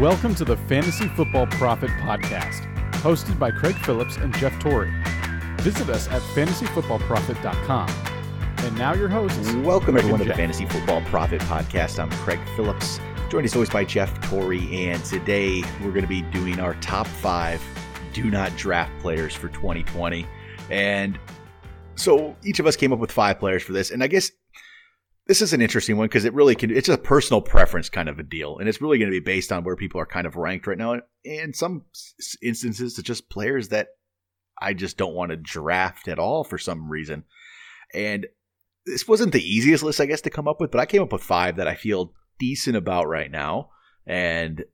Welcome to the Fantasy Football Profit Podcast, hosted by Craig Phillips and Jeff Torrey. Visit us at fantasyfootballprofit.com. And now your hosts. Welcome everyone to the Fantasy Football Profit Podcast. I'm Craig Phillips, joined as always by Jeff Torrey, and today we're going to be doing our top five do not draft players for 2020. And so each of us came up with five players for this, and I guess this is an interesting one because it really can it's a personal preference kind of a deal and it's really going to be based on where people are kind of ranked right now. And in some instances it's just players that i just don't want to draft at all for some reason. And this wasn't the easiest list i guess to come up with but i came up with five that i feel decent about right now. And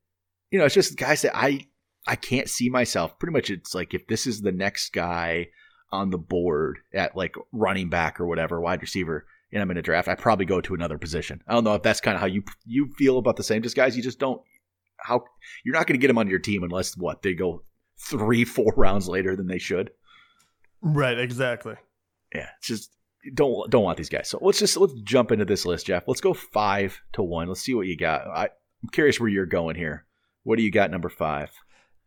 you know it's just guys that i i can't see myself pretty much it's like if this is the next guy on the board at like running back or whatever wide receiver and I'm in a draft, I probably go to another position. I don't know if that's kind of how you you feel about the same. Just guys, you just don't how you're not going to get them on your team unless what they go three, four rounds later than they should. Right, exactly. Yeah, it's just don't don't want these guys. So let's just let's jump into this list, Jeff. Let's go five to one. Let's see what you got. I, I'm curious where you're going here. What do you got, number five?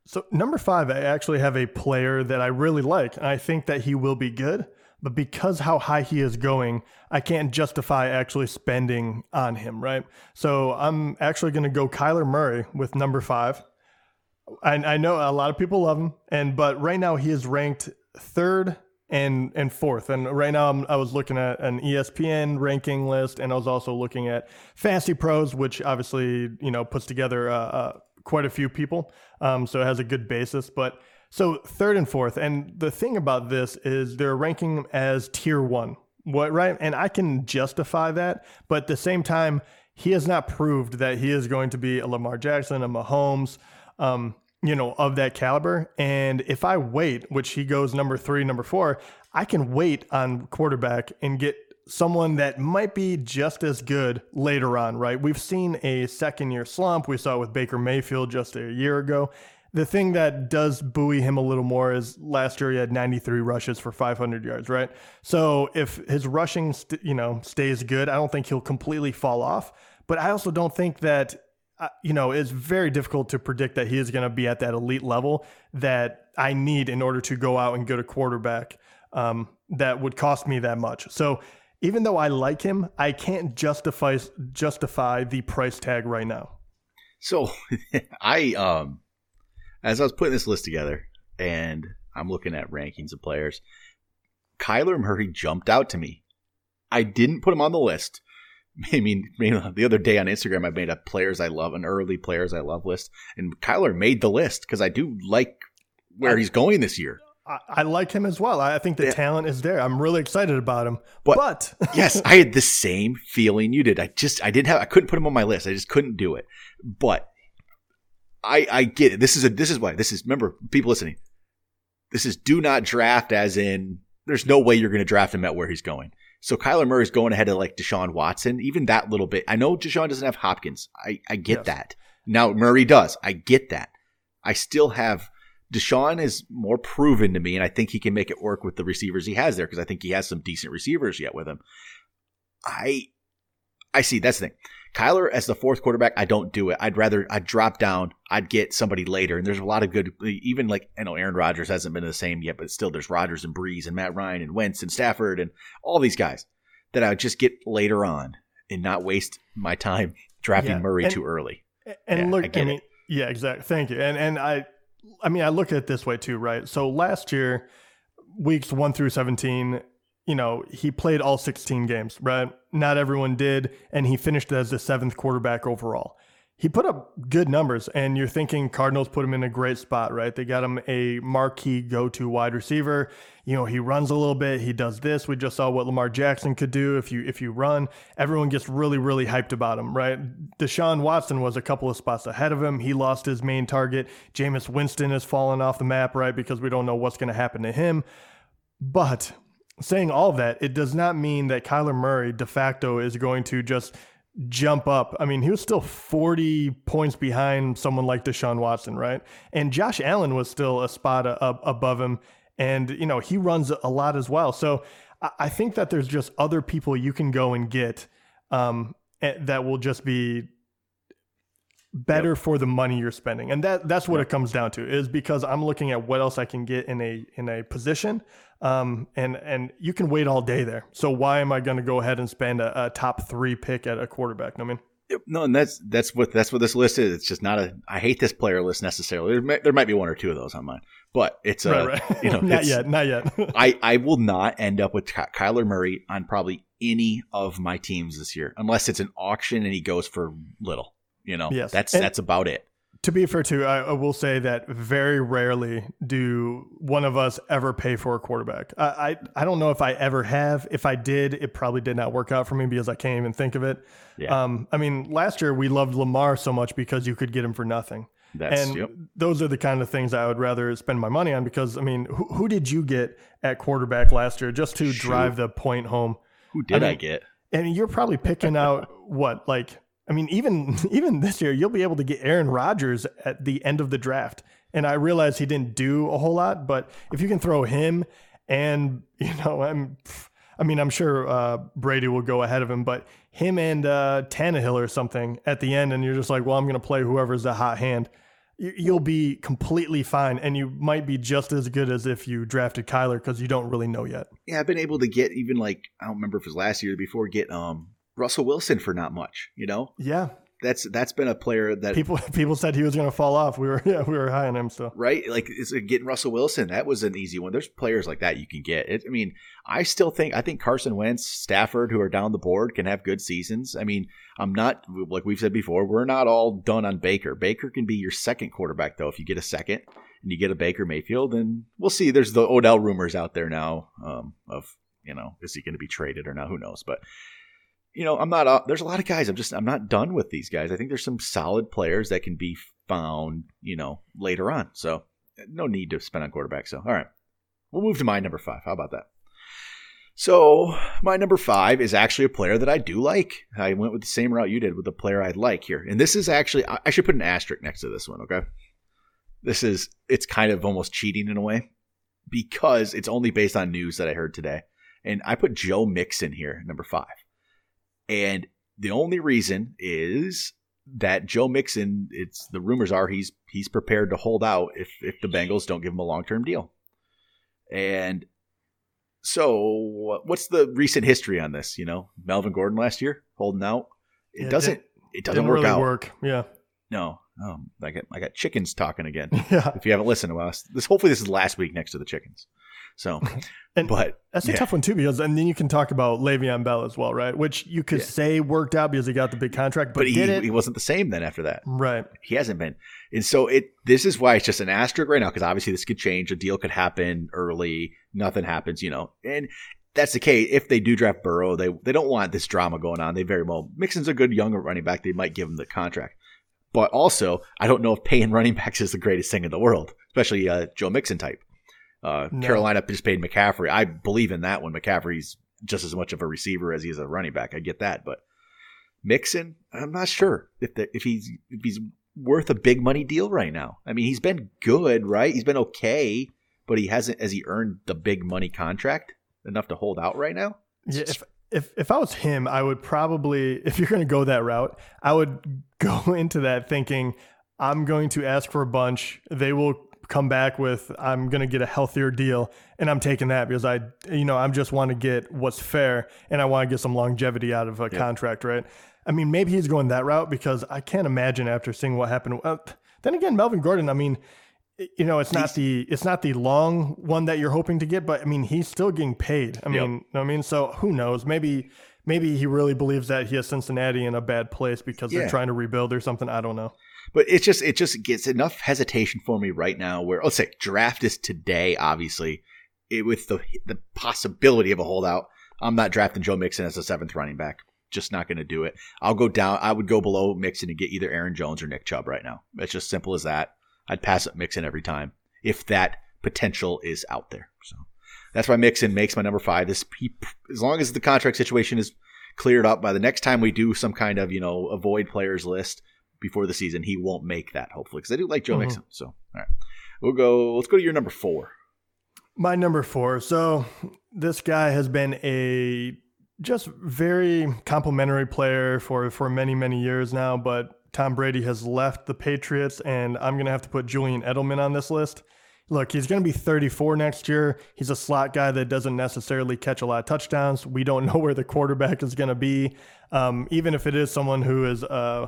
So number five, I actually have a player that I really like, and I think that he will be good. But because how high he is going, I can't justify actually spending on him, right? So I'm actually going to go Kyler Murray with number five. I, I know a lot of people love him, and but right now he is ranked third and and fourth. And right now I'm, I was looking at an ESPN ranking list, and I was also looking at Fantasy Pros, which obviously you know puts together uh, uh, quite a few people, um, so it has a good basis. But so third and fourth, and the thing about this is they're ranking as tier one, what right? And I can justify that, but at the same time, he has not proved that he is going to be a Lamar Jackson, a Mahomes. Um, you know, of that caliber. And if I wait, which he goes number three, number four, I can wait on quarterback and get someone that might be just as good later on, right? We've seen a second year slump. We saw it with Baker Mayfield just a year ago. The thing that does buoy him a little more is last year he had 93 rushes for 500 yards, right? So if his rushing, st- you know, stays good, I don't think he'll completely fall off. But I also don't think that uh, you know, it's very difficult to predict that he is going to be at that elite level that I need in order to go out and get a quarterback um, that would cost me that much. So even though I like him, I can't justify justify the price tag right now. So I um as I was putting this list together and I'm looking at rankings of players, Kyler Murray jumped out to me. I didn't put him on the list. I mean, the other day on Instagram, I made a players I love, an early players I love list, and Kyler made the list because I do like where he's going this year. I, I like him as well. I I think the Yeah. talent is there. I'm really excited about him. But- but yes, I had the same feeling you did. I just I didn't have I couldn't put him on my list. I just couldn't do it. But I I get it. This is a this is why this is remember people listening. This is do not draft as in there's no way you're going to draft him at where he's going. So Kyler Murray is going ahead of like Deshaun Watson, even that little bit. I know Deshaun doesn't have Hopkins. I I get Yes. that. Now Murray does. I get that. I still have Deshaun is more proven to me, and I think he can make it work with the receivers he has there because I think he has some decent receivers yet with him. I I see that's the thing. Kyler as the fourth quarterback, I don't do it. I'd rather I'd drop down. I'd get somebody later, and there's a lot of good. Even like I know Aaron Rodgers hasn't been the same yet, but still there's Rodgers and Brees and Matt Ryan and Wentz and Stafford and all these guys that I would just get later on and not waste my time drafting Yeah, Murray and- too early. And Yeah, look, I I, mean, yeah, exactly. Thank you. And and I, I mean, I look at it this way too, right? So last year, weeks one through seventeen, you know, he played all sixteen games, right? Not everyone did, and he finished as the seventh quarterback overall. He put up good numbers, and you're thinking Cardinals put him in a great spot, right? They got him a marquee go-to wide receiver. You know, he runs a little bit. He does this. We just saw what Lamar Jackson could do if you if you run. Everyone gets really really hyped about him, right? Deshaun Watson was a couple of spots ahead of him. He lost his main target. Jameis Winston has fallen off the map, right? Because we don't know what's going to happen to him. But saying all of that, it does not mean that Kyler Murray de facto is going to just jump up. I mean, he was still 40 points behind someone like Deshaun Watson, right? And Josh Allen was still a spot a- up above him. And, you know, he runs a lot as well. So I, I think that there's just other people you can go and get um, eh, that will just be better yep. for the money you're spending. And that that's what yep. it comes down to is because I'm looking at what else I can get in a in a position. Um, and and you can wait all day there. So why am I going to go ahead and spend a, a, top three pick at a quarterback? I mean, no, and that's that's what that's what this list is. It's just not a. I hate this player list necessarily. There, may, there might be one or two of those on mine, but it's a. Right, right. You know, not yet, not yet. I I will not end up with Kyler Murray on probably any of my teams this year, unless it's an auction and he goes for little. You know, yes. that's and that's about it. To be fair, too, I, I, will say that very rarely do one of us ever pay for a quarterback. I, I, I don't know if I ever have. If I did, it probably did not work out for me because I can't even think of it. Yeah. Um, I mean, last year we loved Lamar so much because you could get him for nothing. That's, and yep. those are the kind of things I would rather spend my money on because I mean, who, who did you get at quarterback last year just to Shoot. drive the point home? Who did I, mean, I get? And you're probably picking out what like I mean, even even this year, you'll be able to get Aaron Rodgers at the end of the draft. And I realize he didn't do a whole lot, but if you can throw him and you know, I'm, I mean, I'm sure uh, Brady will go ahead of him, but him and uh, Tannehill or something at the end, and you're just like, well, I'm going to play whoever's the hot hand. You'll be completely fine, and you might be just as good as if you drafted Kyler because you don't really know yet. Yeah, I've been able to get even like I don't remember if it was last year or before get um Russell Wilson for not much, you know? Yeah. That's that's been a player that people people said he was going to fall off. We were yeah we were high on him still. Right, like getting Russell Wilson. That was an easy one. There's players like that you can get. It, I mean, I still think I think Carson Wentz, Stafford, who are down the board, can have good seasons. I mean, I'm not like we've said before. We're not all done on Baker. Baker can be your second quarterback though if you get a second and you get a Baker Mayfield, and we'll see. There's the Odell rumors out there now um, of you know is he going to be traded or not? Who knows? But you know, I'm not. Uh, there's a lot of guys. I'm just. I'm not done with these guys. I think there's some solid players that can be found. You know, later on. So no need to spend on quarterback. So all right, we'll move to my number five. How about that? So my number five is actually a player that I do like. I went with the same route you did with the player I'd like here, and this is actually. I should put an asterisk next to this one. Okay. This is. It's kind of almost cheating in a way because it's only based on news that I heard today, and I put Joe Mixon here, number five. And the only reason is that Joe Mixon, it's the rumors are he's he's prepared to hold out if if the Bengals don't give him a long term deal. And so, what's the recent history on this? You know, Melvin Gordon last year holding out. It yeah, doesn't. It doesn't work really out. Work. Yeah. No. Um, I got I got chickens talking again. Yeah. If you haven't listened to us, this hopefully this is last week next to the chickens. So, and but that's a tough one too because and then you can talk about Le'Veon Bell as well, right? Which you could yeah. say worked out because he got the big contract, but, but he, he wasn't the same then after that, right? He hasn't been, and so it. This is why it's just an asterisk right now because obviously this could change. A deal could happen early, nothing happens, you know, and that's the case. If they do draft Burrow, they they don't want this drama going on. They very well. Mixon's a good young running back. They might give him the contract. But also, I don't know if paying running backs is the greatest thing in the world, especially uh, Joe Mixon type. Uh, no. Carolina just paid McCaffrey. I believe in that one. McCaffrey's just as much of a receiver as he is a running back. I get that, but Mixon, I'm not sure if the, if he's if he's worth a big money deal right now. I mean, he's been good, right? He's been okay, but he hasn't as he earned the big money contract enough to hold out right now. Yeah, if if if I was him, I would probably if you're going to go that route, I would go into that thinking I'm going to ask for a bunch. They will come back with I'm going to get a healthier deal and I'm taking that because I you know I'm just want to get what's fair and I want to get some longevity out of a contract, right? I mean, maybe he's going that route because I can't imagine after seeing what happened. Uh, then again, Melvin Gordon, I mean, you know, it's not the it's not the long one that you're hoping to get, but I mean, he's still getting paid. I mean, yep. I mean, so who knows? Maybe maybe he really believes that he has Cincinnati in a bad place because yeah. they're trying to rebuild or something. I don't know. But it's just it just gets enough hesitation for me right now. Where let's say draft is today, obviously, it, with the the possibility of a holdout. I'm not drafting Joe Mixon as a seventh running back. Just not going to do it. I'll go down. I would go below Mixon and get either Aaron Jones or Nick Chubb right now. It's just simple as that. I'd pass up Mixon every time if that potential is out there. So that's why Mixon makes my number five. This he, as long as the contract situation is cleared up by the next time we do some kind of you know avoid players list before the season, he won't make that hopefully because I do like Joe mm-hmm. Mixon. So all right, we'll go. Let's go to your number four. My number four. So this guy has been a just very complimentary player for for many many years now, but Tom Brady has left the Patriots, and I'm going to have to put Julian Edelman on this list. Look, he's going to be 34 next year. He's a slot guy that doesn't necessarily catch a lot of touchdowns. We don't know where the quarterback is going to be. Um, even if it is someone who is, uh,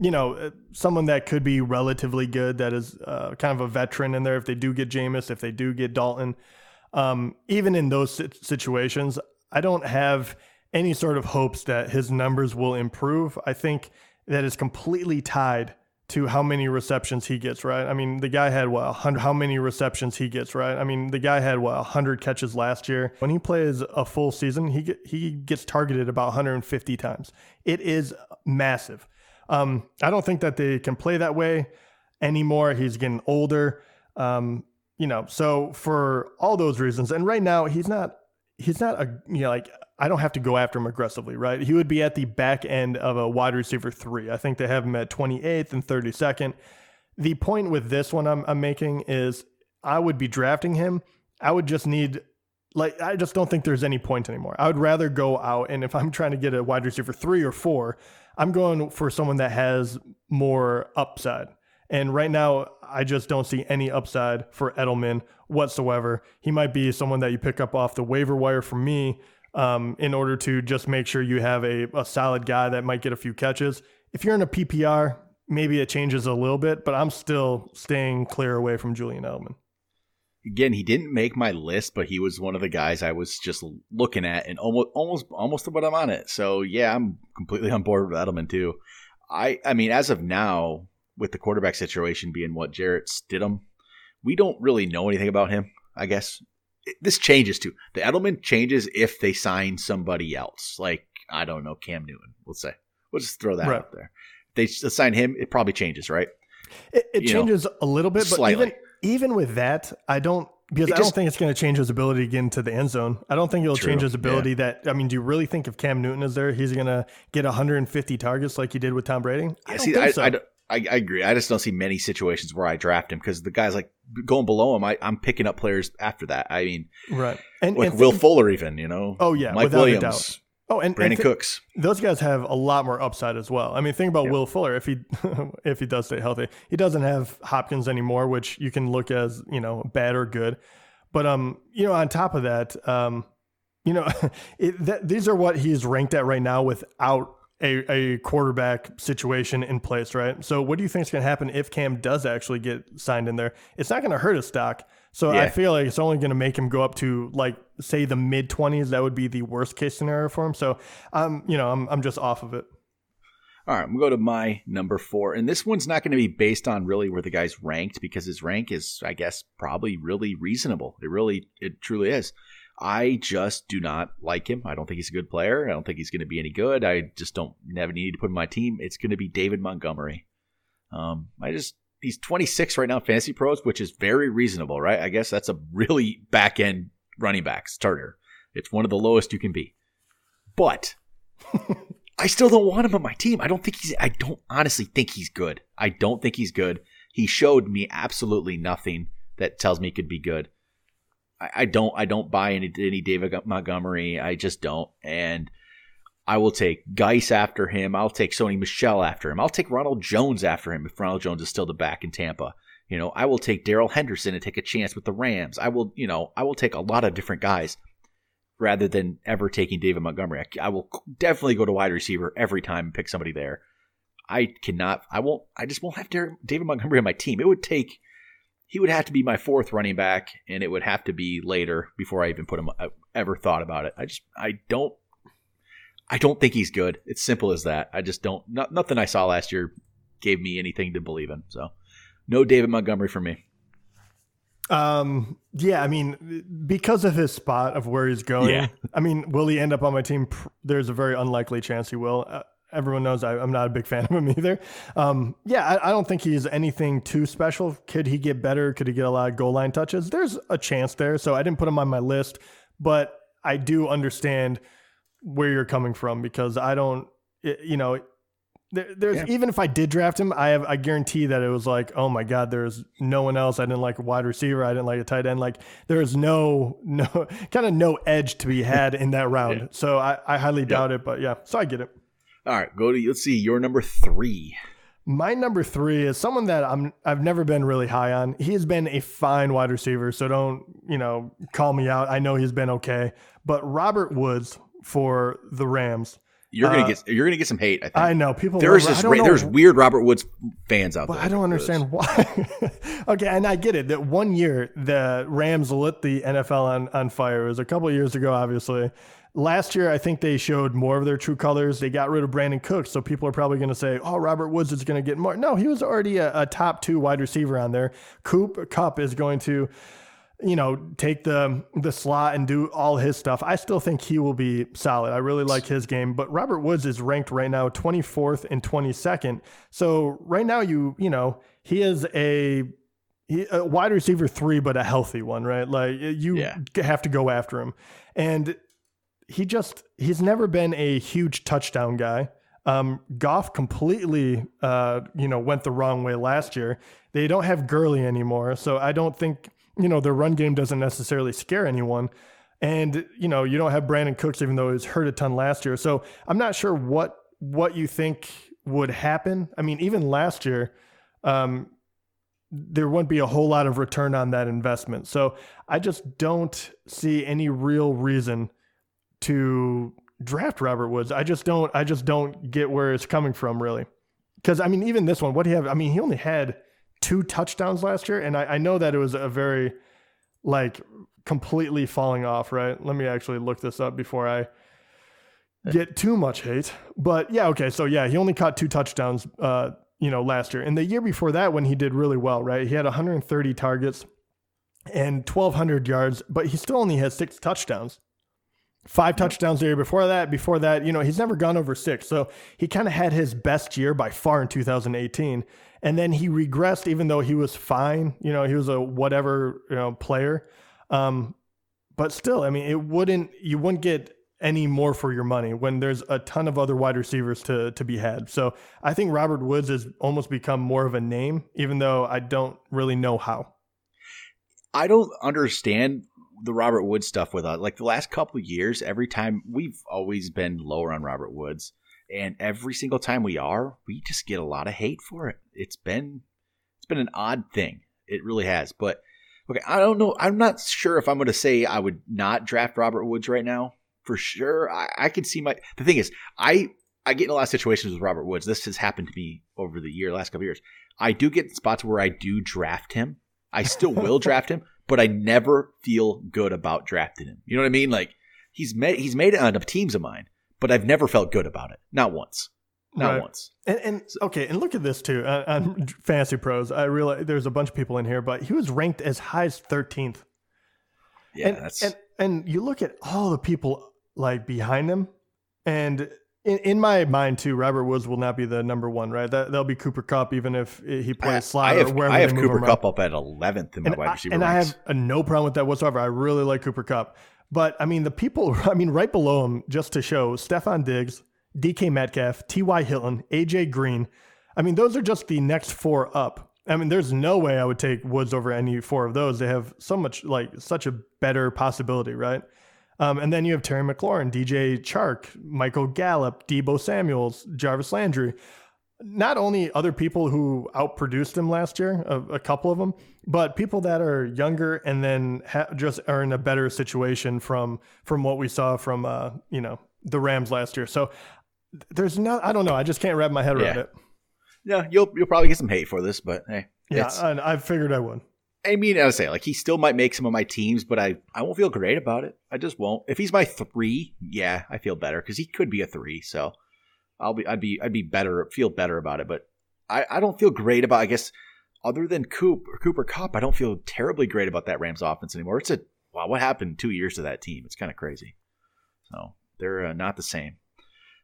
you know, uh, someone that could be relatively good, that is uh, kind of a veteran in there. If they do get Jameis, if they do get Dalton, um, even in those situations, I don't have any sort of hopes that his numbers will improve. I think that is completely tied to how many receptions he gets, right? I mean, the guy had what, how many receptions he gets, right? I mean, the guy had what, 100 catches last year. When he plays a full season, he he gets targeted about 150 times. It is massive. Um, I don't think that they can play that way anymore. He's getting older. Um, you know, so for all those reasons, and right now he's not he's not a you know like I don't have to go after him aggressively, right? He would be at the back end of a wide receiver three. I think they have him at 28th and 32nd. The point with this one I'm, I'm making is I would be drafting him. I would just need like I just don't think there's any point anymore. I would rather go out and if I'm trying to get a wide receiver three or four, I'm going for someone that has more upside. And right now, I just don't see any upside for Edelman whatsoever. He might be someone that you pick up off the waiver wire for me um, in order to just make sure you have a, a solid guy that might get a few catches. If you're in a PPR, maybe it changes a little bit, but I'm still staying clear away from Julian Edelman. Again, he didn't make my list, but he was one of the guys I was just looking at and almost almost almost what I'm on it. So yeah, I'm completely on board with Edelman too. I I mean, as of now, with the quarterback situation being what Jarrett Stidham, we don't really know anything about him. I guess this changes too. The Edelman changes if they sign somebody else, like I don't know Cam Newton. Let's say we'll just throw that right. out there. If they sign him, it probably changes, right? It, it changes know, a little bit, but slightly. even even with that, I don't because I don't think it's going to change his ability to get into the end zone. I don't think it'll True. change his ability. Yeah. That I mean, do you really think if Cam Newton is there, he's going to get 150 targets like he did with Tom Brady? I don't see, think I, so. I, I, I, agree. I just don't see many situations where I draft him because the guys like going below him. I, am picking up players after that. I mean, right, and like and Will Fuller, even you know. Oh yeah, Mike Williams. Oh, and Brandin th- Cooks. Those guys have a lot more upside as well. I mean, think about Will Fuller. If he if he does stay healthy, he doesn't have Hopkins anymore, which you can look as you know bad or good. But um, you know, on top of that, um, you know, it, that, these are what he's ranked at right now without a, a quarterback situation in place, right? So, what do you think is going to happen if Cam does actually get signed in there? It's not going to hurt his stock. So, yeah. I feel like it's only going to make him go up to like say the mid twenties. That would be the worst case scenario for him. So, um, you know, I'm I'm just off of it. All right, we'll go to my number four, and this one's not going to be based on really where the guy's ranked because his rank is, I guess, probably really reasonable. It really, it truly is. I just do not like him. I don't think he's a good player. I don't think he's going to be any good. I just don't never need to put in my team. It's going to be David Montgomery. Um, I just he's 26 right now, fantasy pros, which is very reasonable, right? I guess that's a really back end running back starter. It's one of the lowest you can be, but I still don't want him on my team. I don't think he's. I don't honestly think he's good. I don't think he's good. He showed me absolutely nothing that tells me he could be good. I, I don't I don't buy any any David Montgomery. I just don't. And I will take Guice after him. I'll take Sony Michel after him. I'll take Ronald Jones after him if Ronald Jones is still the back in Tampa. You know, I will take Darrell Henderson and take a chance with the Rams. I will, you know, I will take a lot of different guys rather than ever taking David Montgomery. I, I will definitely go to wide receiver every time and pick somebody there. I cannot. I won't. I just won't have David Montgomery on my team. It would take he would have to be my fourth running back, and it would have to be later before I even put him I uh, ever thought about it. I just I don't I don't think he's good. It's simple as that. I just don't. Not, nothing I saw last year gave me anything to believe in. So no David Montgomery for me. Um. Yeah. I mean, because of his spot of where he's going. Yeah. I mean, will he end up on my team? There's a very unlikely chance he will. Uh, everyone knows I, am not a big fan of him either. Um, yeah, I, I, don't think he's anything too special. Could he get better? Could he get a lot of goal line touches? There's a chance there. So I didn't put him on my list, but I do understand where you're coming from because I don't, you know, there, there's yeah. even if I did draft him, I have I guarantee that it was like, oh my god, there's no one else. I didn't like a wide receiver. I didn't like a tight end. Like there is no no kind of no edge to be had in that round. yeah. So I, I highly doubt it. But yeah, so I get it. All right, go to let's see your number three. My number three is someone that I'm I've never been really high on. He has been a fine wide receiver, so don't you know call me out. I know he's been okay, but Robert Woods for the Rams. You're gonna uh, get you're gonna get some hate. I think. I know people. There's just ra- there's weird Robert Woods fans out but there. I don't understand why. okay, and I get it that one year the Rams lit the NFL on on fire. It was a couple years ago, obviously. Last year, I think they showed more of their true colors. They got rid of Brandin Cooks, so people are probably going to say, "Oh, Robert Woods is going to get more." No, he was already a, a top two wide receiver on there. Coop Kupp is going to you know, take the the slot and do all his stuff. I still think he will be solid. I really like his game, but Robert Woods is ranked right now 24th and 22nd. So right now you, you know, he is a he, a wide receiver 3 but a healthy one, right? Like you yeah. have to go after him. And he just he's never been a huge touchdown guy. Um, Goff completely, uh, you know, went the wrong way last year. They don't have Gurley anymore, so I don't think you know, their run game doesn't necessarily scare anyone. And, you know, you don't have Brandin Cooks, even though he was hurt a ton last year. So I'm not sure what what you think would happen. I mean, even last year, um, there wouldn't be a whole lot of return on that investment. So I just don't see any real reason to draft Robert Woods. I just don't I just don't get where it's coming from really. Because I mean, even this one, what do you have? I mean, he only had two touchdowns last year, and I, I know that it was a very like completely falling off. Right? Let me actually look this up before I get too much hate. But yeah, okay. So yeah, he only caught two touchdowns. Uh, you know, last year and the year before that, when he did really well, right? He had 130 targets and 1,200 yards, but he still only has six touchdowns. Five touchdowns the year before that. Before that, you know, he's never gone over six. So he kind of had his best year by far in 2018 and then he regressed even though he was fine you know he was a whatever you know player. Um, but still i mean it wouldn't you wouldn't get any more for your money when there's a ton of other wide receivers to to be had. So i think robert woods has almost become more of a name even though i don't really know how. I don't understand the robert woods stuff with us like the last couple years every time we've always been lower on robert woods and every single time we are, we just get a lot of hate for it. It's been it's been an odd thing. It really has. But okay, I don't know. I'm not sure if I'm going to say I would not draft Robert Woods right now. For sure, I, I could see my. The thing is, I I get in a lot of situations with Robert Woods. This has happened to me over the year, last couple years. I do get spots where I do draft him. I still will draft him, but I never feel good about drafting him. You know what I mean? Like he's made he's made it on teams of mine but I've never felt good about it. Not once. Not right. once. And, and, okay, and look at this too uh, on Fantasy Pros. I realize there's a bunch of people in here, but he was ranked as high as 13th. Yeah, and, that's and and you look at all the people like behind him, and in, in my mind too, Robert Woods will not be the number one, right? That that'll be Cooper Kupp, even if he plays slot I have, or wherever. I have Cooper Kupp up at 11th in my and wide receiver. and ranks. I have no problem with that whatsoever. I really like Cooper Kupp. But I mean, the people, I mean, right below him, just to show Stefon Diggs, DK Metcalf, T.Y. Hilton, AJ Green. I mean, those are just the next four up. I mean, there's no way I would take Woods over any four of those. They have so much, like, such a better possibility, right? Um, and then you have Terry McLaurin, DJ Chark, Michael Gallup, Deebo Samuels, Jarvis Landry not only other people who outproduced him last year, a, a couple of them, but people that are younger and then ha- just are in a better situation from from what we saw from uh, you know the Rams last year. So there's no, I don't know, I just can't wrap my head around yeah. it. Yeah, you'll you'll probably get some hate for this, but hey, yeah, I, I figured I would. I mean, I say like he still might make some of my teams, but I I won't feel great about it. I just won't. If he's my three, yeah, I feel better because he could be a three. So I'll be I'd be I'd be better feel better about it. But I, I don't feel great about I guess other than Coop or Cooper Kupp, I don't feel terribly great about that Rams offense anymore. It's a wow, what happened two years to that team? It's kind of crazy. So they're uh, not the same.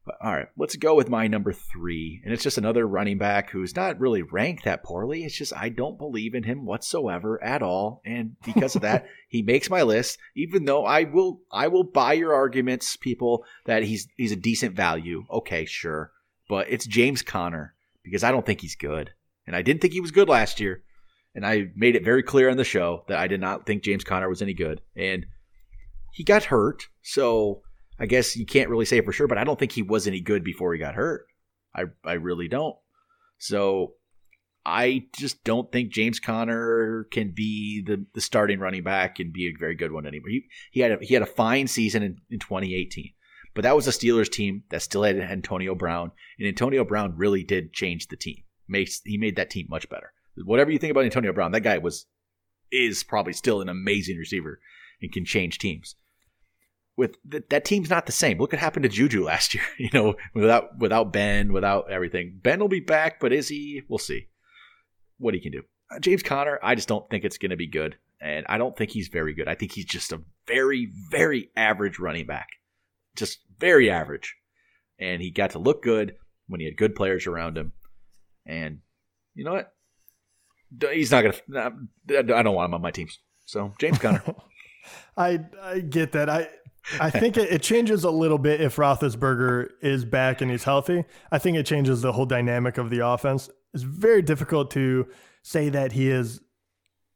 But, all right, let's go with my number three. And it's just another running back who's not really ranked that poorly. It's just I don't believe in him whatsoever at all. And because of that, he makes my list, even though I will I will buy your arguments, people, that he's he's a decent value. Okay, sure. But it's James Conner, because I don't think he's good. And I didn't think he was good last year. And I made it very clear on the show that I did not think James Conner was any good. And he got hurt, so I guess you can't really say for sure, but I don't think he was any good before he got hurt. I I really don't. So I just don't think James Conner can be the, the starting running back and be a very good one anymore. He, he had a, he had a fine season in, in 2018, but that was a Steelers team that still had Antonio Brown, and Antonio Brown really did change the team. Makes he made that team much better. Whatever you think about Antonio Brown, that guy was is probably still an amazing receiver and can change teams. With th- that team's not the same. Look what happened to Juju last year. You know, without without Ben, without everything. Ben will be back, but is he? We'll see what he can do. Uh, James Conner, I just don't think it's going to be good, and I don't think he's very good. I think he's just a very very average running back, just very average. And he got to look good when he had good players around him. And you know what? He's not gonna. I don't want him on my teams. So James Conner. I I get that. I I think it, it, changes a little bit if Roethlisberger is back and he's healthy. I think it changes the whole dynamic of the offense. It's very difficult to say that he is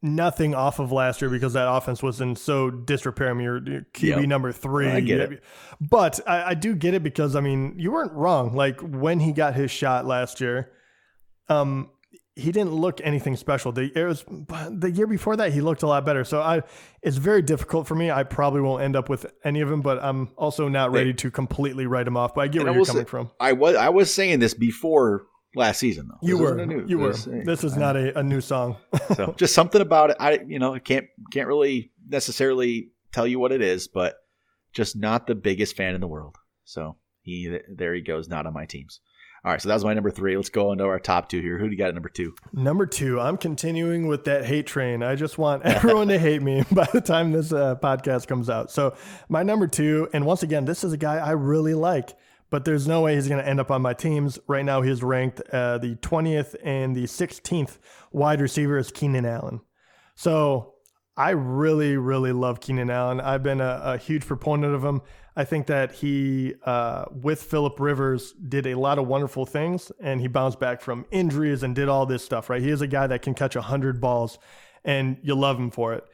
nothing off of last year because that offense was in so disrepair. I mean, you're, you're QB yep. number three. I get it. But I, I do get it because, I mean, you weren't wrong. Like when he got his shot last year, um, he didn't look anything special. The it was the year before that he looked a lot better. So I it's very difficult for me. I probably won't end up with any of them, but I'm also not ready to completely write him off. But I get where you're coming say, from. I was I was saying this before last season though. You were new, you were. This is not a, a new song. so just something about it. I you know can't can't really necessarily tell you what it is, but just not the biggest fan in the world. So he there he goes, not on my teams. All right, so that was my number three. Let's go into our top two here. Who do you got at number two? Number two, I'm continuing with that hate train. I just want everyone to hate me by the time this uh, podcast comes out. So, my number two, and once again, this is a guy I really like, but there's no way he's going to end up on my teams. Right now, he's ranked uh, the 20th and the 16th wide receiver is Keenan Allen. So, I really, really love Keenan Allen. I've been a, a huge proponent of him. I think that he, uh, with Philip Rivers, did a lot of wonderful things, and he bounced back from injuries and did all this stuff. Right? He is a guy that can catch hundred balls, and you love him for it.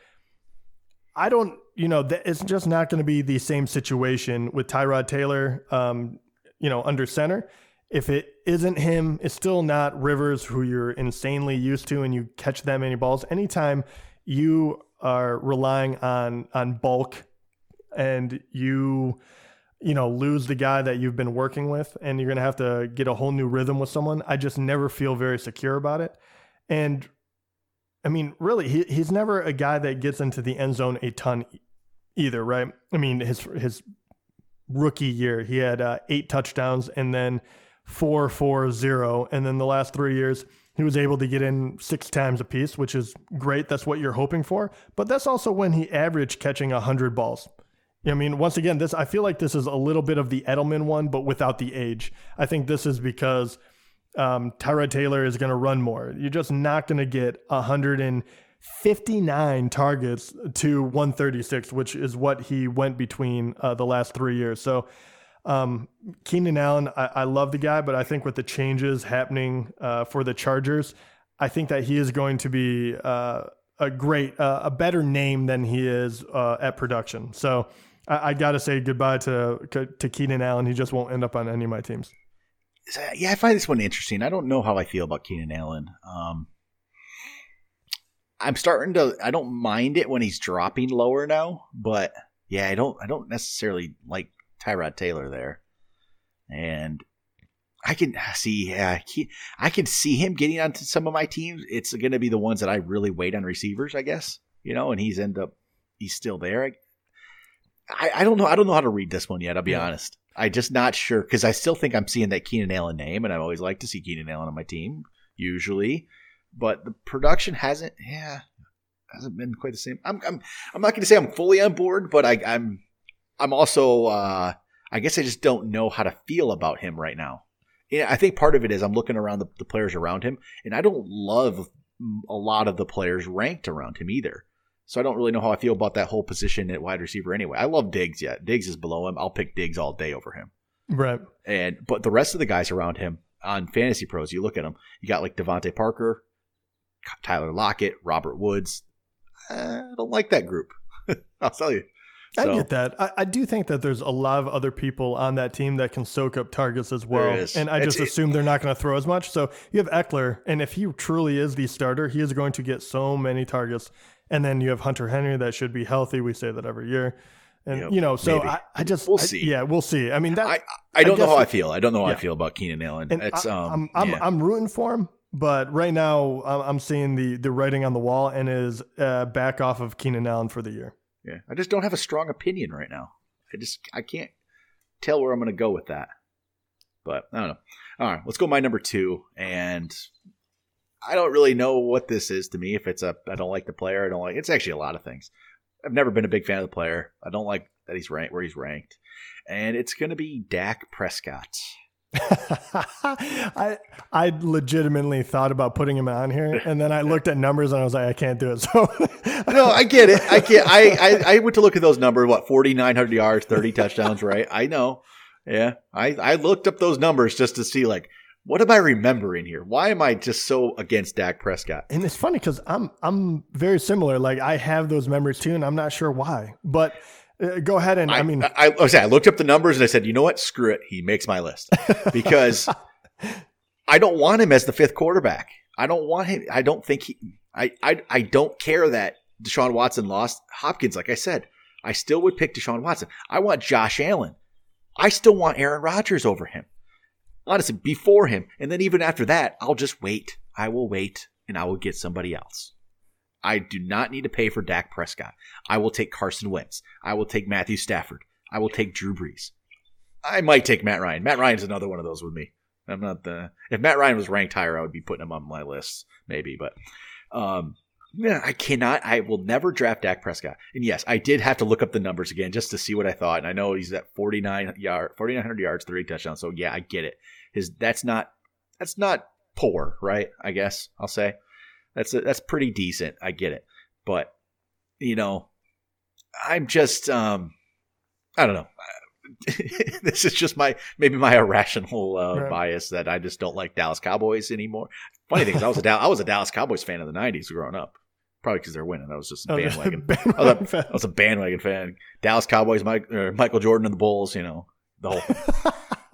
I don't, you know, it's just not going to be the same situation with Tyrod Taylor, um, you know, under center. If it isn't him, it's still not Rivers, who you're insanely used to, and you catch that many balls. Anytime you are relying on on bulk and you you know lose the guy that you've been working with and you're going to have to get a whole new rhythm with someone i just never feel very secure about it. And i mean really he, he's never a guy that gets into the end zone a ton either right? I mean his his rookie year he had uh, eight touchdowns and then four four zero. And then the last three years he was able to get in six times a piece which is great. That's what you're hoping for. But that's also when he averaged catching 100 balls I mean, once again, this I feel like this is a little bit of the Edelman one, but without the age. I think this is because um, Tyrod Taylor is going to run more. You're just not going to get 159 targets to 136, which is what he went between uh, the last three years. So, um, Keenan Allen, I, I, love the guy, but I think with the changes happening uh, for the Chargers, I think that he is going to be uh, a great, uh, a better name than he is uh, at production. So. I, I got to say goodbye to to Keenan Allen. He just won't end up on any of my teams. Yeah, I find this one interesting. I don't know how I feel about Keenan Allen. Um, I'm starting to. I don't mind it when he's dropping lower now, but yeah, I don't. I don't necessarily like Tyrod Taylor there, and I can see. Yeah, he, I can see him getting onto some of my teams. It's going to be the ones that I really wait on receivers, I guess. You know, and he's end up. He's still there. I don't know. I don't know how to read this one yet. I'll be yeah. honest. I just not sure because I still think I'm seeing that Keenan Allen name, and I always like to see Keenan Allen on my team usually, but the production hasn't. Yeah, hasn't been quite the same. I'm I'm I'm not going to say I'm fully on board, but I, I'm I'm also. Uh, I guess I just don't know how to feel about him right now. Yeah, I think part of it is I'm looking around the, the players around him, and I don't love a lot of the players ranked around him either. So I don't really know how I feel about that whole position at wide receiver anyway. I love Diggs yet. Diggs is below him. I'll pick Diggs all day over him. Right. And but the rest of the guys around him on fantasy pros, you look at them, you got like DeVante Parker, Tyler Lockett, Robert Woods. I don't like that group. I'll tell you. I get that. I, I, do think that there's a lot of other people on that team that can soak up targets as well. And I just it's, assume they're not going to throw as much. So you have Ekeler, and if he truly is the starter, he is going to get so many targets. And then you have Hunter Henry that should be healthy. We say that every year. And yep, you know, so I, I, just we'll I, see. Yeah, we'll see. I mean, that I, I don't know how I feel. I don't know how yeah. I feel about Keenan Allen. And it's um, I'm, I'm. I'm rooting for him, but right now I'm seeing the the writing on the wall and is uh, back off of Keenan Allen for the year. Yeah, I just don't have a strong opinion right now. I just I can't tell where I'm going to go with that. But I don't know. All right, let's go my number two, and I don't really know what this is to me. If it's a I don't like the player, I don't like. It's actually a lot of things. I've never been a big fan of the player. I don't like that he's ranked where he's ranked, and it's going to be Dak Prescott. I I legitimately thought about putting him on here, and then I looked at numbers and I was like, I can't do it. So no, I get it. I can't. I, I I went to look at those numbers. What forty nine hundred yards, thirty touchdowns, right? I know. Yeah, I I looked up those numbers just to see like what am I remembering here? Why am I just so against Dak Prescott? And it's funny because I'm I'm very similar. Like I have those memories too, and I'm not sure why. But uh, go ahead and I, I mean, I, I, I, I looked up the numbers and I said, you know what? Screw it. He makes my list because I don't want him as the fifth quarterback. I don't want him. I don't think he. I I I don't care that Deshaun Watson lost Hopkins. Like I said, I still would pick Deshaun Watson. I want Josh Allen. I still want Aaron Rodgers over him honestly, before him. And then even after that, I'll just wait. I will wait and I will get somebody else. I do not need to pay for Dak Prescott. I will take Carson Wentz. I will take Matthew Stafford. I will take Drew Brees. I might take Matt Ryan. Matt Ryan's another one of those with me. I'm not the if Matt Ryan was ranked higher, I would be putting him on my list, maybe. But um yeah, I cannot. I will never draft Dak Prescott. And yes, I did have to look up the numbers again just to see what I thought. And I know he's at 49 yard, 4,900 yards, three touchdowns. So yeah, I get it his that's not that's not poor, right? I guess I'll say that's a, that's pretty decent. I get it, but you know, I'm just um, I don't know. this is just my maybe my irrational uh, right. bias that I just don't like Dallas Cowboys anymore. Funny thing is, I was a I was a Dallas Cowboys fan in the '90s growing up. Probably because they're winning. I was just a bandwagon. bandwagon I, was a, I, was a, bandwagon fan. Dallas Cowboys, Mike, Michael Jordan and the Bulls. You know the whole.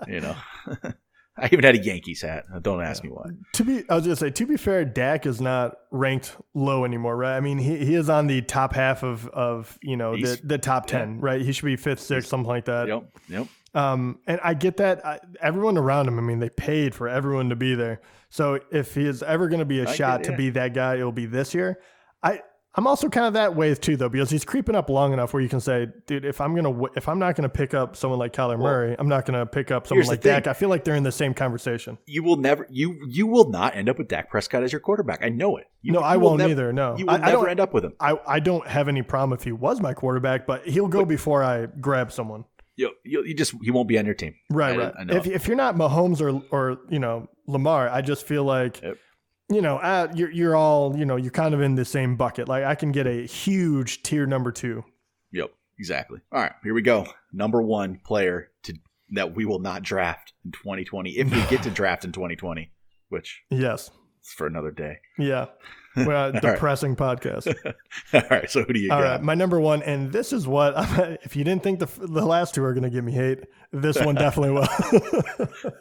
you know. I even had a Yankees hat. Don't ask yeah. me why. To be, I was gonna say, to be fair, Dak is not ranked low anymore, right? I mean, he, he is on the top half of of you know the, the top ten, yeah. right? He should be fifth, sixth, something like that. Yep, yep. Um, and I get that. I, everyone around him, I mean, they paid for everyone to be there. So if he is ever going to be a I shot to be that guy, it'll be this year. I I'm also kind of that way too, though, because he's creeping up long enough where you can say, dude, if I'm gonna, if I'm not gonna pick up someone like Kyler well, Murray, I'm not gonna pick up someone like Dak. I feel like they're in the same conversation. You will never, you you will not end up with Dak Prescott as your quarterback. I know it. You, no, you I won't never, either. No, you will I, never I end up with him. I I don't have any problem if he was my quarterback, but he'll go but, before I grab someone. You, you, you just he won't be on your team. Right, I, right. if if you're not Mahomes or or you know Lamar, I just feel like. Yep you know, uh, you're you're all you know, you're kind of in the same bucket. Like I can get a huge tier number two. Yep, exactly. All right, here we go. Number one player to that we will not draft in 2020 if we get to draft in 2020, which yes, it's for another day. Yeah. Well, depressing right. podcast. All right, so who do you All got? Right, my number one, and this is what if you didn't think the the last two are going to give me hate, this one definitely will.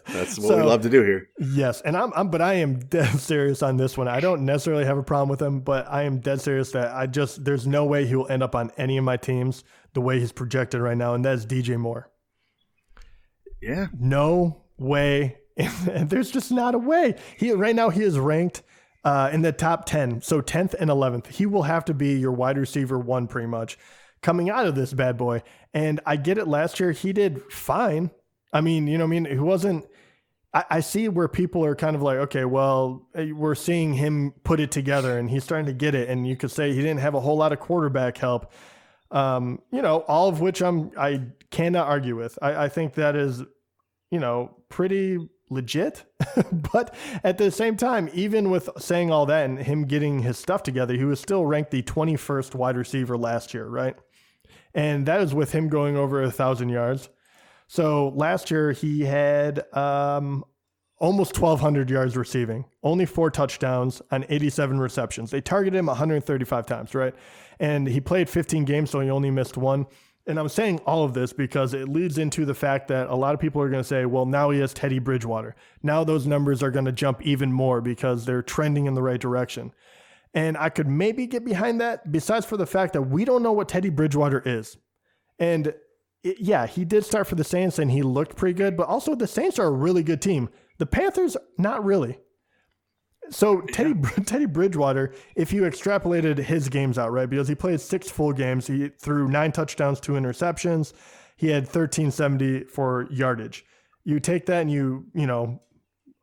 That's what so, we love to do here. Yes, and I'm, I'm, but I am dead serious on this one. I don't necessarily have a problem with him, but I am dead serious that I just there's no way he will end up on any of my teams the way he's projected right now, and that's DJ Moore. Yeah, no way. there's just not a way. He right now he is ranked uh, in the top 10. So 10th and 11th. He will have to be your wide receiver one pretty much coming out of this bad boy. And I get it last year, he did fine. I mean, you know, I mean, he wasn't. I, I see where people are kind of like, okay, well, eh, we're seeing him put it together and he's starting to get it. And you could say he didn't have a whole lot of quarterback help. Um, you know, all of which I'm I cannot argue with. I, I think that is, you know, pretty legit. but at the same time, even with saying all that and him getting his stuff together, he was still ranked the 21st wide receiver last year, right? And that is with him going over a thousand yards. So last year he had um, almost 1,200 yards receiving, only four touchdowns on 87 receptions. They targeted him 135 times, right? And he played 15 games, so he only missed one. And I'm saying all of this because it leads into the fact that a lot of people are going to say, well, now he has Teddy Bridgewater. Now those numbers are going to jump even more because they're trending in the right direction. And I could maybe get behind that, besides for the fact that we don't know what Teddy Bridgewater is. And it, yeah, he did start for the Saints and he looked pretty good, but also the Saints are a really good team. The Panthers, not really. So Teddy Teddy Bridgewater, if you extrapolated his games out, right, because he played six full games, he threw nine touchdowns, two interceptions, he had 1370 for yardage. You take that and you, you know,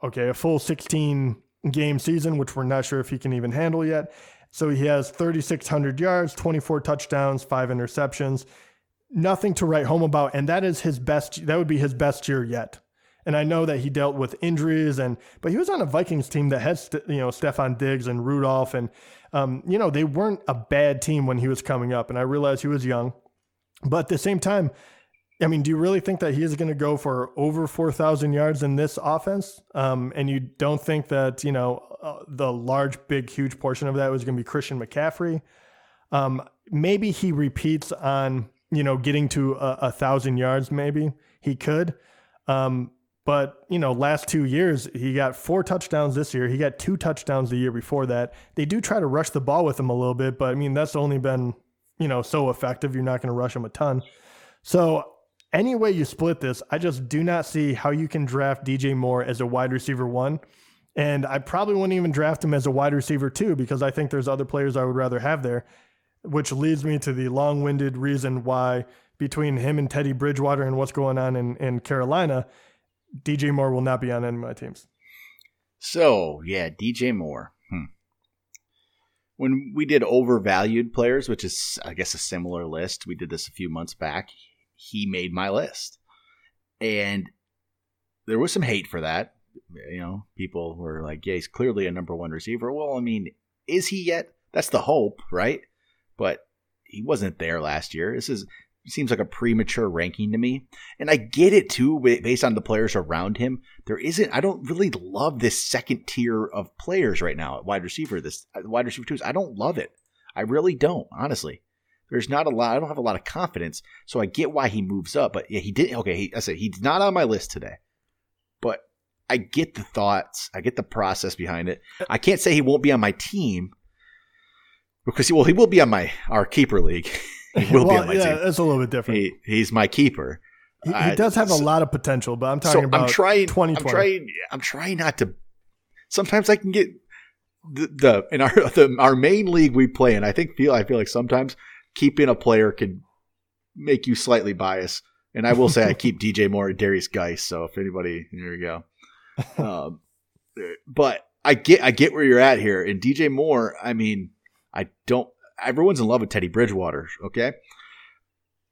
okay, a full 16 game season, which we're not sure if he can even handle yet. So he has 3,600 yards, 24 touchdowns, five interceptions. Nothing to write home about. And that is his best, that would be his best year yet. And I know that he dealt with injuries, and but he was on a Vikings team that had you know Stefon Diggs and Rudolph, and um, you know they weren't a bad team when he was coming up. And I realized he was young, but at the same time, I mean, do you really think that he is going to go for over 4,000 yards in this offense? Um, and you don't think that, you know, uh, the large, big, huge portion of that was going to be Christian McCaffrey? Um, maybe he repeats on, you know, getting to a, a thousand yards, maybe he could. Um, but, you know, last two years, he got four touchdowns this year. He got two touchdowns the year before that. They do try to rush the ball with him a little bit, but I mean, that's only been, you know, so effective. You're not going to rush him a ton. So any way you split this, I just do not see how you can draft DJ Moore as a wide receiver one. And I probably wouldn't even draft him as a wide receiver two because I think there's other players I would rather have there, which leads me to the long winded reason why between him and Teddy Bridgewater and what's going on in, in Carolina, DJ Moore will not be on any of my teams. So, yeah, DJ Moore. Hmm. When we did overvalued players, which is, I guess, a similar list, we did this a few months back he made my list. And there was some hate for that. You know, people were like, yeah, he's clearly a number one receiver. Well, I mean, is he yet? That's the hope, right? But he wasn't there last year. This is seems like a premature ranking to me. And I get it too, based on the players around him. There isn't, I don't really love this second tier of players right now at wide receiver, this uh, wide receiver twos. I don't love it. I really don't, honestly. There's not a lot. I don't have a lot of confidence, so I get why he moves up. But yeah, he did. Okay, he, I said he's not on my list today, but I get the thoughts. I get the process behind it. I can't say he won't be on my team because he, well, he will be on my our keeper league. he will well, be on my yeah, team. That's a little bit different. He, he's my keeper. He, he uh, does have so, a lot of potential, but I'm talking so about I'm trying, 2020. I'm trying. I'm trying not to. Sometimes I can get the, the in our the, our main league we play in. I think feel I feel like sometimes keeping a player can make you slightly biased. And I will say I keep DJ Moore and Derrius Guice. So if anybody, there you go. Um, but I get I get where you're at here. And DJ Moore, I mean, I don't. Everyone's in love with Teddy Bridgewater. Okay,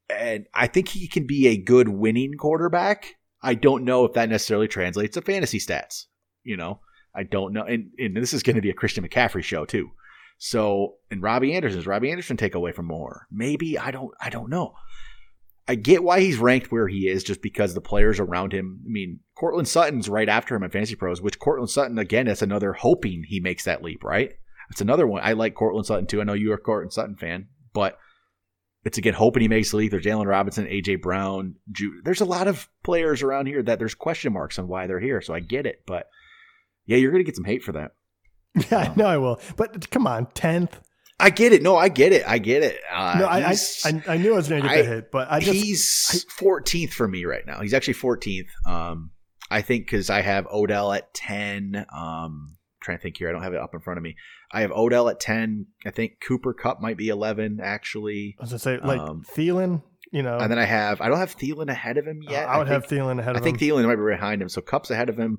and I think he can be a good winning quarterback. I don't know if that necessarily translates to fantasy stats. You know, I don't know. And, and this is going to be a Christian McCaffrey show too. So, and Robby Anderson, Robby Anderson take away from Moore? Maybe I don't. I don't know. I get why he's ranked where he is, just because the players around him. I mean, Courtland Sutton's right after him at Fantasy Pros, which Courtland Sutton again. That's another hoping he makes that leap, right? It's another one. I like Courtland Sutton too. I know you're a Courtland Sutton fan, but it's again hoping he makes the leap. There's Allen Robinson, AJ Brown. There's a lot of players around here that there's question marks on why they're here. So I get it, but yeah, you're gonna get some hate for that. Yeah, I know I will. But come on, tenth. I get it. No, I get it. I get it. Uh, no, I, I, I knew I was going to get I, the hit, but I just he's fourteenth for me right now. He's actually fourteenth. Um, I think because I have Odell at ten. Um, trying to think here. I don't have it up in front of me. I have Odell at ten. I think Cooper Kupp might be eleven. Actually, I was gonna say like um, Thielen. You know, and then I have I don't have Thielen ahead of him yet. I would think, have Thielen ahead of I him. I think Thielen might be behind him. So Kupp's ahead of him.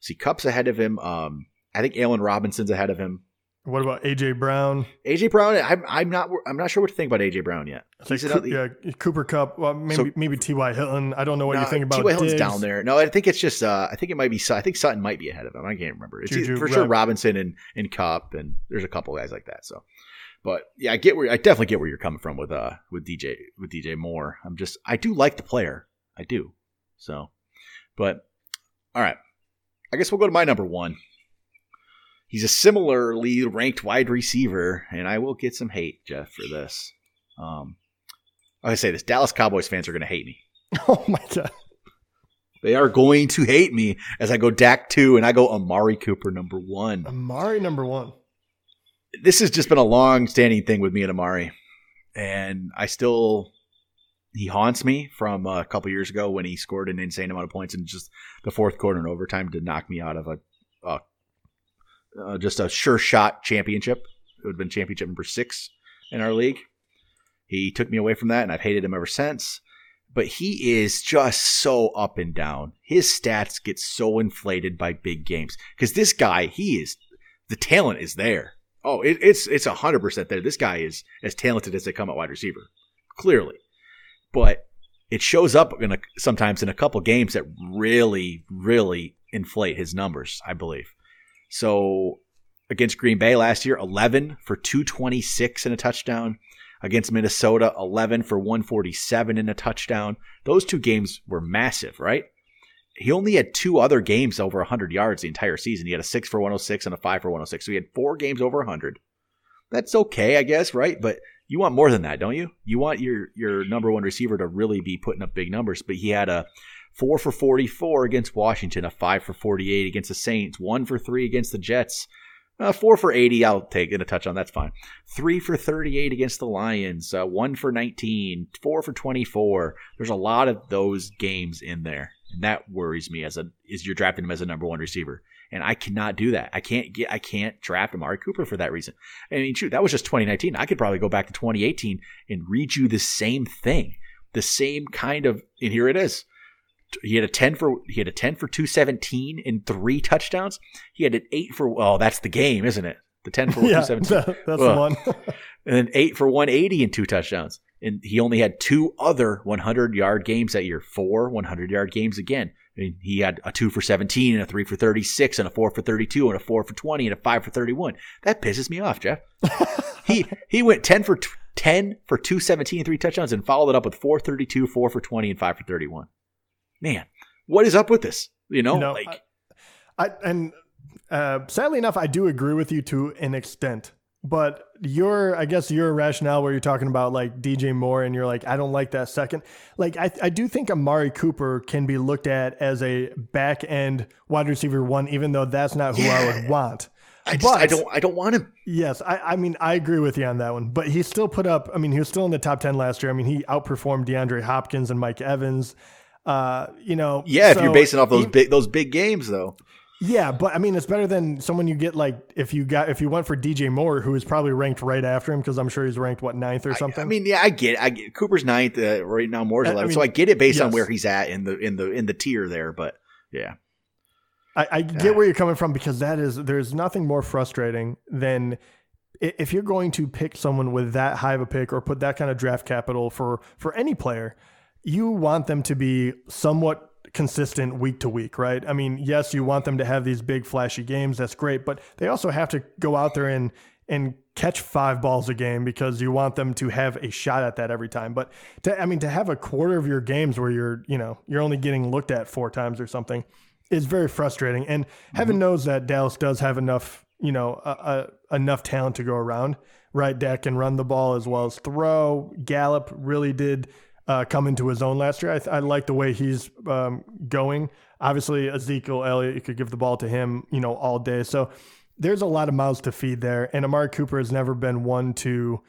See, Kupp's ahead of him. Um, I think Allen Robinson's ahead of him. What about AJ Brown? AJ Brown, I'm, I'm not I'm not sure what to think about AJ Brown yet. Like, yeah, Cooper Kupp, Well, maybe so, maybe T.Y. Hilton. I don't know what you think about T.Y. Hilton's down there. No, I think it's just uh, I think it might be I think Sutton might be ahead of him. I can't remember. It's Juju, for sure Robinson and and Kupp and there's a couple guys like that. So, but yeah, I get where I definitely get where you're coming from with uh with DJ with DJ Moore. I'm just I do like the player. I do. So, but all right. I guess we'll go to my number one. He's a similarly ranked wide receiver, and I will get some hate, Jeff, for this. Um, I say this: Dallas Cowboys fans are going to hate me. Oh my god. They are going to hate me as I go Dak two and I go Amari Cooper number one. Amari number one. This has just been a long standing thing with me and Amari, and I still he haunts me from a couple years ago when he scored an insane amount of points in just the fourth quarter and overtime to knock me out of a, a uh, just a sure shot championship. It would have been championship number six in our league. He took me away from that, and I've hated him ever since. But he is just so up and down. His stats get so inflated by big games because this guy, he is the talent is there. Oh, it, it's it's hundred percent there. This guy is as talented as they come at wide receiver, clearly. But it shows up in a, sometimes in a couple games that really, really inflate his numbers. I believe. So against Green Bay last year, 11 for 226 and a touchdown. Against Minnesota, 11 for 147 and a touchdown. Those two games were massive, right? He only had two other games over 100 yards the entire season. He had a 6 for 106 and a 5 for 106. So he had four games over 100. That's okay, I guess, right? But you want more than that, don't you? You want your your number one receiver to really be putting up big numbers. But he had a four for 44 against Washington, a five for 48 against the Saints, one for three against the Jets, uh, four for 80, I'll take in a touchdown. That's fine. Three for 38 against the Lions. Uh, one for 19. Four for 24. There's a lot of those games in there, and that worries me. As a is you're drafting him as a number one receiver, and I cannot do that. I can't get. I can't draft Amari Cooper for that reason. I mean, shoot, that was just 2019. I could probably go back to 2018 and read you the same thing, the same kind of. And here it is he had a 10 for he had a 10 for 217 in three touchdowns. He had an 8 for oh, that's the game, isn't it? The 10 for yeah, 217. that's the one. and then 8 for 180 and two touchdowns. And he only had two other 100 yard games that year, four 100 yard games again. I mean, he had a 2 for 17 and a 3 for 36 and a 4 for 32 and a 4 for 20 and a 5 for 31. That pisses me off, Jeff. he he went 10 for 10 for 217 and three touchdowns and followed it up with 432, 4 for 20 and 5 for 31 man, what is up with this? You know, you know like I, I and uh, sadly enough, I do agree with you to an extent. But your, I guess your rationale where you're talking about like DJ Moore and you're like, I don't like that second. Like, I, I do think Amari Cooper can be looked at as a back end wide receiver one, even though that's not who yeah. I would want. I just, but, I don't, I don't want him. Yes, I, I mean, I agree with you on that one. But he still put up. I mean, he was still in the top ten last year. I mean, he outperformed DeAndre Hopkins and Mike Evans. Uh, you know, yeah. So if you're basing off those he, big those big games, though. Yeah, but I mean, it's better than someone you get like if you got if you went for DJ Moore, who is probably ranked right after him because I'm sure he's ranked what ninth or something. I, I mean, yeah, I get, I get Cooper's ninth uh, right now. Moore's eleven, I mean, so I get it based yes. on where he's at in the in the in the tier there. But yeah, I, I get where you're coming from because that is there's nothing more frustrating than if you're going to pick someone with that high of a pick or put that kind of draft capital for for any player you want them to be somewhat consistent week to week, right? I mean, yes, you want them to have these big flashy games. That's great, but they also have to go out there and and catch five balls a game because you want them to have a shot at that every time. But to, I mean, to have a quarter of your games where you're, you know, you're only getting looked at four times or something is very frustrating. And mm-hmm. heaven knows that Dallas does have enough, you know, uh, uh, enough talent to go around. Right, Dak can run the ball as well as throw. Gallup really did uh, come into his own last year. I, I like the way he's um, going. Obviously, Ezekiel Elliott, you could give the ball to him, you know, all day. So there's a lot of mouths to feed there. And Amari Cooper has never been one to,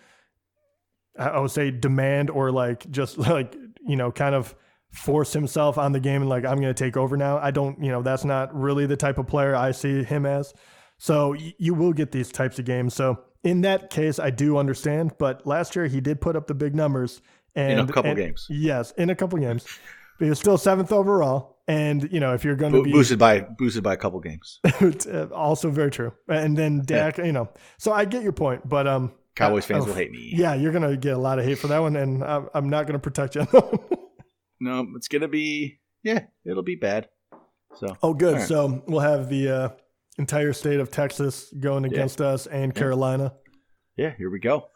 I would say, demand or like just like, you know, kind of force himself on the game and like, I'm going to take over now. I don't, you know, that's not really the type of player I see him as. So you will get these types of games. So in that case, I do understand. But last year, he did put up the big numbers and, in a couple and, games. Yes, in a couple games. But he was still seventh overall. And you know, if you're going to be boosted by boosted by a couple games, uh, also very true. And then Dak, yeah. you know, so I get your point, but um, Cowboys fans uh, will hate me. Yeah, you're gonna get a lot of hate for that one, and I'm, I'm not gonna protect you. no, it's gonna be yeah, it'll be bad. So oh, good. Right. So we'll have the uh, entire state of Texas going against yeah. us and Carolina. Yeah, here we go.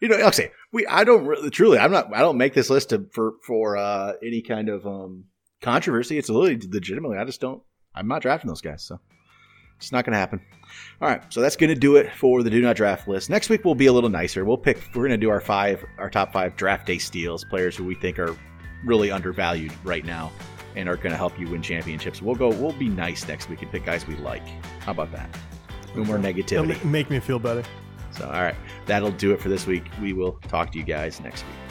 You know, I'll say we. I don't really, truly. I'm not. I don't make this list to, for for uh, any kind of um, controversy. It's literally legitimately. I just don't. I'm not drafting those guys. So It's not going to happen. All right, so that's going to do it for the do not draft list. Next week we'll be a little nicer. We'll pick. We're going to do our five, our top five draft day steals, players who we think are really undervalued right now and are going to help you win championships. We'll go. We'll be nice next week and pick guys we like. How about that? No more negativity. It'll make me feel better. So, all right, that'll do it for this week. We will talk to you guys next week.